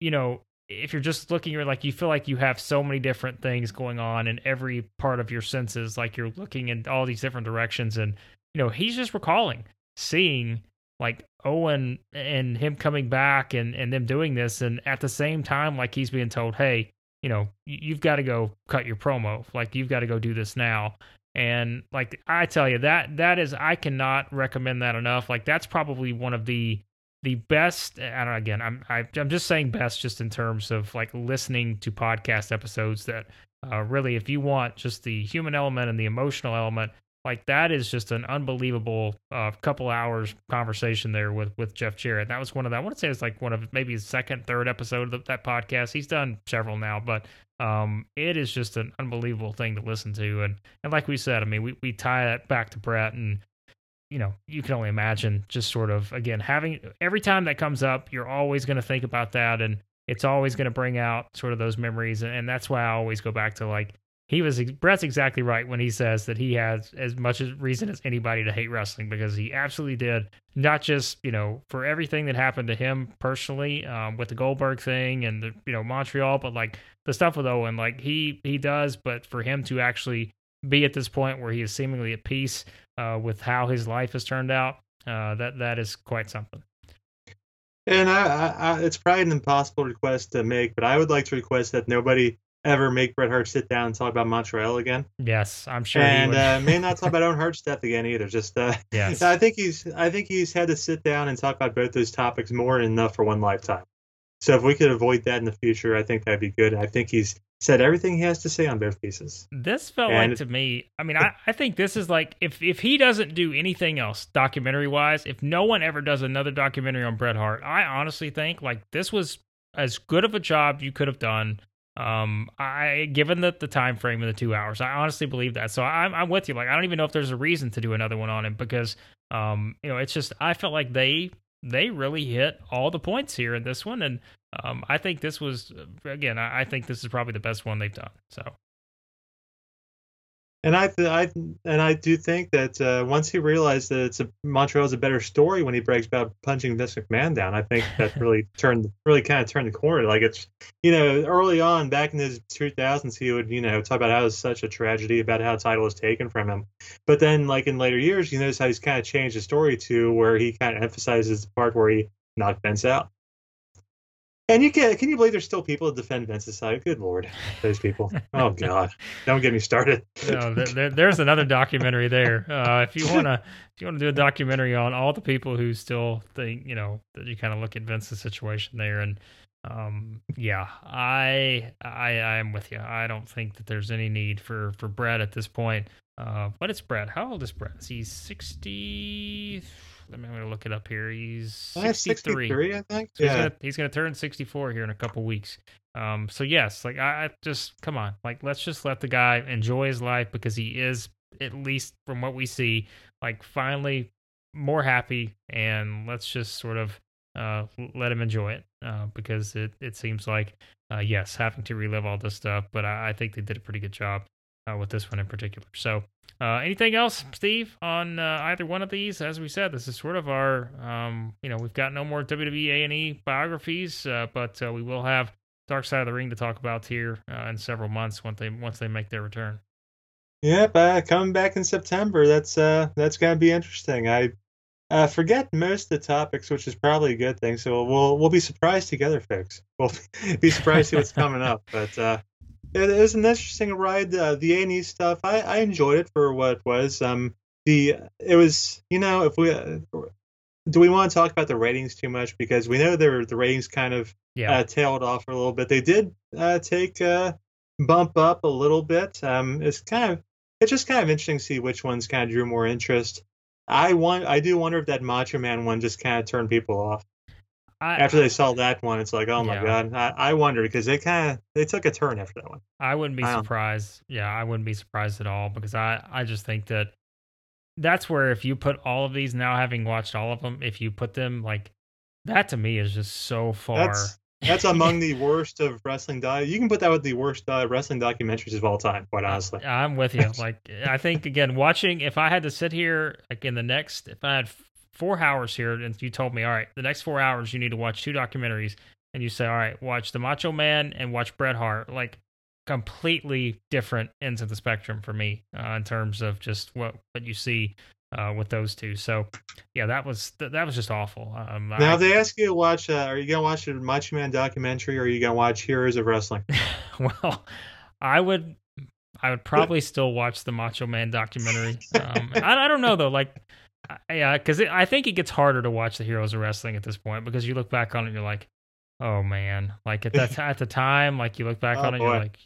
you know if you're just looking you're like you feel like you have so many different things going on in every part of your senses like you're looking in all these different directions. And you know he's just recalling seeing like Owen and him coming back and and them doing this. And at the same time like he's being told hey you know you- you've got to go cut your promo. Like you've got to go do this now and like I tell you that that is I cannot recommend that enough. Like that's probably one of the the best I don't know, again I'm I, I'm just saying best just in terms of like listening to podcast episodes that uh, really, if you want just the human element and the emotional element, like that is just an unbelievable uh, couple hours conversation there with with Jeff Jarrett. That was one of the, I want to say it's like one of maybe his second, third episode of that podcast. He's done several now, but um, it is just an unbelievable thing to listen to. And and like we said, I mean, we we tie that back to Bret and you know, you can only imagine just sort of again having every time that comes up, you're always going to think about that, and it's always going to bring out sort of those memories, and, and that's why I always go back to like he was Bret's exactly right when he says that he has as much reason as anybody to hate wrestling because he absolutely did. Not just you know for everything that happened to him personally um, with the Goldberg thing and the you know Montreal, but like the stuff with Owen, like he he does. But for him to actually be at this point where he is seemingly at peace uh, with how his life has turned out, uh, that that is quite something. And I, I, I, it's probably an impossible request to make, but I would like to request that nobody ever make Bret Hart sit down and talk about Montreal again. Yes, I'm sure. And uh, may not talk about Owen Hart's death again either. Just uh, yes, I think he's I think he's had to sit down and talk about both those topics more than enough for one lifetime. So if we could avoid that in the future, I think that'd be good. I think he's said everything he has to say on both pieces. This felt and like to me. I mean, I, I think this is like if if he doesn't do anything else documentary wise, if no one ever does another documentary on Bret Hart, I honestly think like this was as good of a job you could have done um, I given that the time frame of the two hours, I honestly believe that. So I'm I'm with you. Like I don't even know if there's a reason to do another one on it because um, you know, it's just I felt like they they really hit all the points here in this one, and um, I think this was again, I, I think this is probably the best one they've done. So and I, I, and I do think that uh, once he realized that it's a Montreal's a better story when he breaks about punching Vince McMahon down, I think that really turned, really kind of turned the corner. Like it's, you know, early on back in his 2000s, he would, you know, talk about how it was such a tragedy about how the title was taken from him. But then, like in later years, you notice how he's kind of changed the story to where he kind of emphasizes the part where he knocked Vince out. And you can can you believe there's still people that defend Vince's side? Good lord, those people. Oh god, don't get me started. no, there, there's another documentary there. Uh, if you wanna if you wanna do a documentary on all the people who still think you know that you kind of look at Vince's situation there, and um, yeah, I I I am with you. I don't think that there's any need for for Bret at this point. Uh, but it's Bret. How old is Bret? Is he sixty? Let me, I'm going to look it up here. He's 63. 63 I think. So yeah. He's going to turn 64 here in a couple weeks. Um, so yes, like I, I just come on, like let's just let the guy enjoy his life because he is at least from what we see, like finally more happy, and let's just sort of uh, let him enjoy it uh, because it it seems like uh, yes, having to relive all this stuff, but I, I think they did a pretty good job uh, with this one in particular. So uh, anything else, Steve, on uh, either one of these? As we said, this is sort of our, um, you know, we've got no more WWE A and E biographies, uh, but uh, we will have Dark Side of the Ring to talk about here uh, in several months once they once they make their return. Yep, uh, coming back in September. That's that's gonna be interesting. I forget most of the topics, which is probably a good thing. So we'll we'll be surprised together, folks. We'll be surprised to see what's coming up. But it, was an interesting ride. Uh, the A and E stuff, I, I enjoyed it for what it was. Um, the it was, you know, if we uh, do we want to talk about the ratings too much because we know there the ratings kind of yeah. uh, tailed off a little bit. They did uh, take a bump up a little bit. Um, it's kind of it's just kind of interesting to see which ones kind of drew more interest. I want I do wonder if that Macho Man one just kind of turned people off. I, after they saw that one, it's like, oh my yeah. god. I, I wonder because they kind of they took a turn after that one. I wouldn't be surprised. Yeah, I wouldn't be surprised at all because I I just think that that's where if you put all of these now, having watched all of them, if you put them like that to me is just so far. That's, that's among the worst of wrestling. Di- you can put that with the worst uh, wrestling documentaries of all time. Quite honestly, I'm with you. Like I think again, watching if I had to sit here like in the next, if I had four hours here, and you told me, all right, the next four hours you need to watch two documentaries, and you say, all right, watch The Macho Man and watch Bret Hart, like completely different ends of the spectrum for me uh, in terms of just what what you see uh, with those two. So, yeah, that was th- that was just awful. Um, now I, they ask you to watch. Uh, are you gonna watch the Macho Man documentary, or are you gonna watch Heroes of Wrestling? well, I would. I would probably still watch the Macho Man documentary. Um, I, I don't know though. Like yeah, because I think it gets harder to watch the Heroes of Wrestling at this point because you look back on it and you're like, oh man, like at that at the time, like you look back oh, on it, boy. you're like,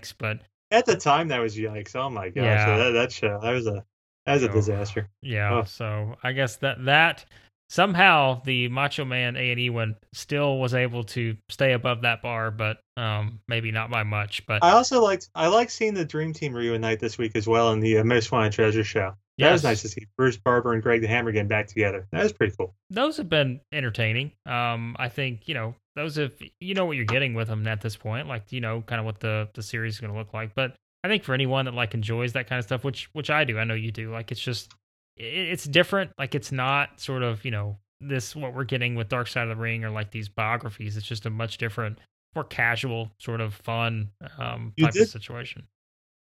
yikes. But at the time that was yikes. Oh my gosh, Yeah. that, that show that was a that was a disaster. Yeah, Oh. so I guess that that somehow the Macho Man A and E one still was able to stay above that bar, but um maybe not by much. But I also liked I like seeing the Dream Team reunite this week as well in the uh, Most Wanted Treasure show. That was nice to see Bruce Barber and Greg the Hammer getting back together. That was pretty cool. those have been entertaining. Um, I think you know those have you know what you're getting with them at this point, like you know kind of what the the series is going to look like. But I think for anyone that like enjoys that kind of stuff, which which I do, I know you do. Like it's just it's different. Like it's not sort of you know this what we're getting with Dark Side of the Ring or like these biographies. It's just a much different, more casual sort of fun um type did- of situation.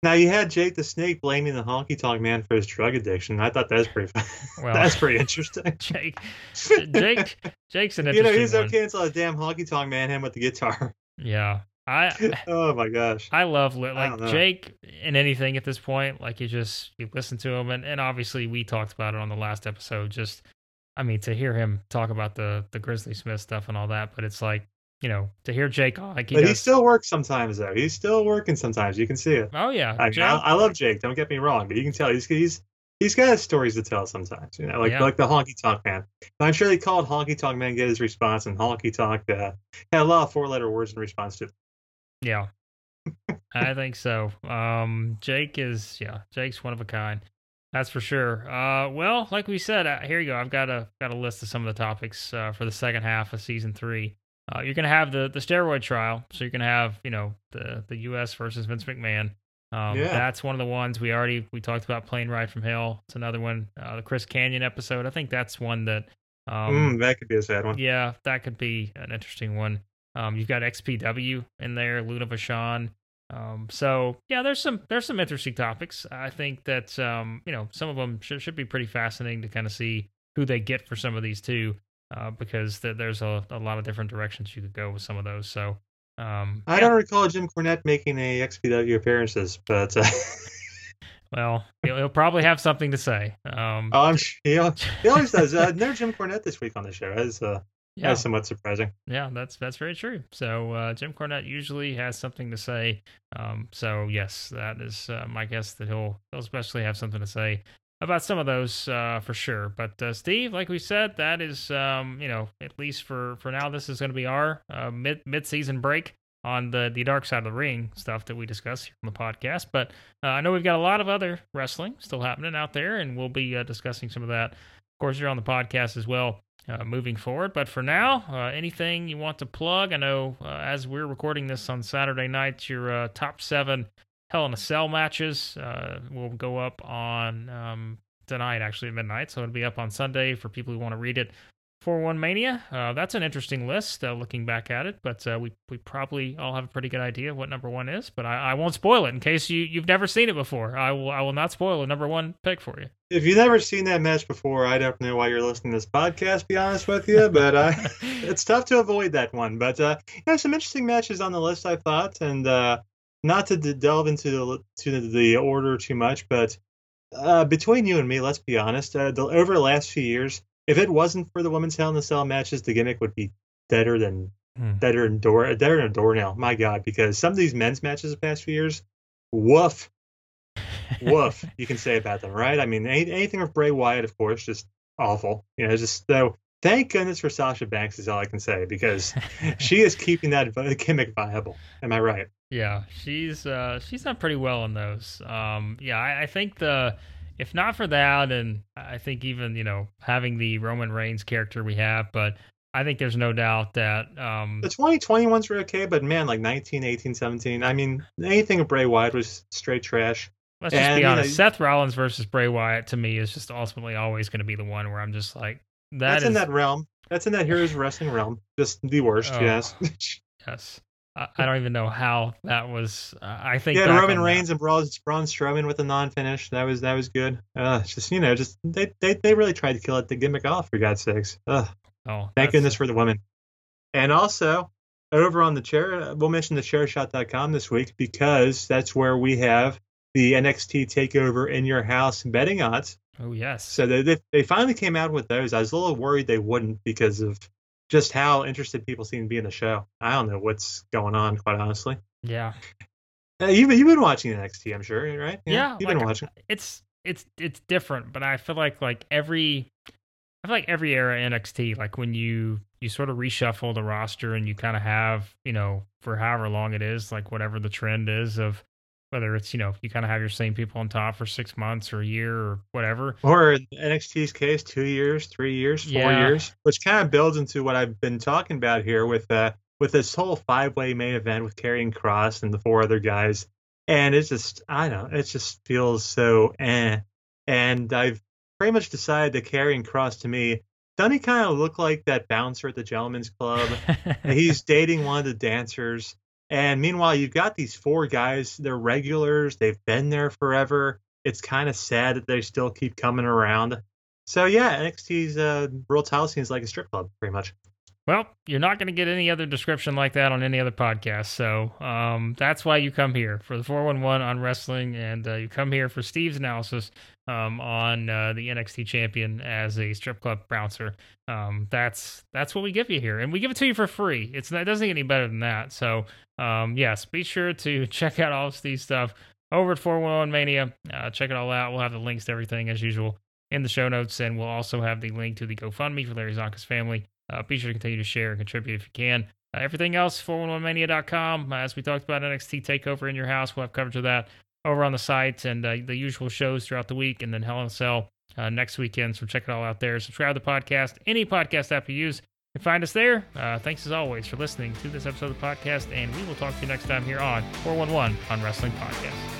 Now you had Jake the Snake blaming the honky tonk man for his drug addiction. I thought that was pretty fun. Well- That's pretty interesting. Jake, Jake, Jake's an you know, he's okay until a damn honky tonk man him with the guitar. Yeah, I oh my gosh. I love li- I like don't. Jake in anything at this point. Like you just you listen to him, and, and obviously we talked about it on the last episode. Just I mean to hear him talk about the the Grizzly Smith stuff and all that, but it's like you know to hear Jake like he But does. he still works sometimes though. He's still working sometimes. You can see it. oh yeah, I, Jake- I, I love Jake. Don't get me wrong, but you can tell he's he's he's got stories to tell sometimes. You know, like Yeah. like the honky tonk man. And I'm sure they called honky tonk man get his response, and honky tonk uh, had a lot of four letter words in response to. it. Yeah. I think so. Um, Jake is, yeah, Jake's one of a kind. That's for sure. Uh, well, like we said, uh, here you go. I've got a got a list of some of the topics uh, for the second half of season three. Uh, you're gonna have the the steroid trial, so you're gonna have you know the the U.S. versus Vince McMahon. Um, Yeah. That's one of the ones we already we talked about. Plane ride from hell. It's another one. Uh, the Chris Kanyon episode. I think that's one that. Um, mm, that could be a sad one. yeah, that could be an interesting one. Um, you've got XPW in there, Luna Vachon. Um, so yeah, there's some there's some interesting topics. I think that um, you know some of them should should be pretty fascinating to kind of see who they get for some of these too, uh, because th- there's a, a lot of different directions you could go with some of those. So um, I yeah. don't recall Jim Cornette making a XPW appearances, but uh, well, he'll, he'll probably have something to say. Um, oh, I'm sure he, always does. Uh, no Jim Cornette this week on the show. That's uh, yeah, that's somewhat surprising. Yeah, that's that's very true. So uh, Jim Cornette usually has something to say. Um, so yes, that is uh, my guess that he'll he'll especially have something to say about some of those uh, for sure. But uh, Steve, like we said, that is um, you know at least for for now, this is going to be our uh, mid mid season break on the the dark side of the ring stuff that we discuss here on the podcast. But uh, I know we've got a lot of other wrestling still happening out there, and we'll be uh, discussing some of that. Of course, you're on the podcast as well uh, moving forward. But for now, uh, anything you want to plug? I know uh, as we're recording this on Saturday night, your uh, top seven Hell in a Cell matches uh, will go up on um, tonight, actually at midnight. So it'll be up on Sunday for people who want to read it. 4-1 Mania. Uh, that's an interesting list uh, looking back at it, but uh, we we probably all have a pretty good idea of what number one is. But I, I won't spoil it in case you, you've never seen it before. I will I will not spoil a number one pick for you. If you've never seen that match before, I don't know why you're listening to this podcast. To be honest with you, but uh, it's tough to avoid that one. But uh, you know, some interesting matches on the list, I thought, and uh, not to d- delve into the to the order too much, but uh, between you and me, let's be honest. Uh, the, over the last few years, if it wasn't for the women's Hell in the Cell matches, the gimmick would be deader than Hmm. deader than door deader than a doornail. My God, because some of these men's matches the past few years, woof, woof. you can say about them, right? I mean, any, anything with Bray Wyatt, of course, just awful. You know, just so. Thank goodness for Sasha Banks is all I can say because she is keeping that gimmick viable. Am I right? Yeah, she's uh she's done pretty well in those. Um yeah, I, I think the if not for that and I think even, you know, having the Roman Reigns character we have, but I think there's no doubt that um The 2020 ones were okay, but man, like 19, 18, 17. I mean, anything of Bray Wyatt was straight trash. let's just and, be you honest, know- Seth Rollins versus Bray Wyatt to me is just ultimately always going to be the one where I'm just like that That's is in that realm. That's in that Heroes Wrestling realm. Just the worst, Oh. yes. yes. I, I don't even know how that was uh, I think yeah, Roman. Reigns and Braun, Braun Strowman with a non-finish. That was that was good. Uh, just you know, just they, they they really tried to kill it the gimmick off for God's sakes. Ugh. Oh, Thank goodness for the women. And also, over on the chair, we'll mention the chairshot.com this week because that's where we have the NXT Takeover in your house betting odds. Oh yes. So they, they they finally came out with those. I was a little worried they wouldn't because of just how interested people seem to be in the show. I don't know what's going on, quite honestly. yeah. Uh, you've you've been watching NXT, I'm sure, right? Yeah, you've like, been watching. It's it's it's different, but I feel like like every I feel like every era NXT, like when you you sort of reshuffle the roster and you kind of have you know for however long it is, like whatever the trend is of whether it's you know you kind of have your same people on top for six months or a year or whatever. Or in NXT's case, two years, three years, four Yeah. years, which kind of builds into what I've been talking about here with uh with this whole five way main event with Karrion Kross and the four other guys. And it's just I don't know, it just feels so eh. And I've pretty much decided that Karrion Kross to me, doesn't he kind of look like that bouncer at the gentleman's club? He's dating one of the dancers. And meanwhile, you've got these four guys. They're regulars. They've been there forever. It's kind of sad that they still keep coming around. So yeah, NXT's uh, world title scene is like a strip club, pretty much. Well, you're not going to get any other description like that on any other podcast. So um, that's why you come here for the 411 on wrestling, and uh, you come here for Steve's analysis um, on uh, the NXT champion as a strip club bouncer. Um, that's that's what we give you here, and we give it to you for free. It's it doesn't get any better than that. So um, yes, be sure to check out all of Steve's stuff over at 411 Mania. Uh, check it all out. We'll have the links to everything as usual in the show notes, and we'll also have the link to the GoFundMe for Larry Csonka's family. Uh, be sure to continue to share and contribute if you can. Uh, everything else, 411mania.com. Uh, as we talked about NXT TakeOver in your house, we'll have coverage of that over on the site and uh, the usual shows throughout the week, and then Hell in a Cell uh, next weekend. So check it all out there. Subscribe to the podcast, any podcast app you use. You can find us there. Uh, thanks as always for listening to this episode of the podcast, and we will talk to you next time here on 411 on Wrestling Podcast.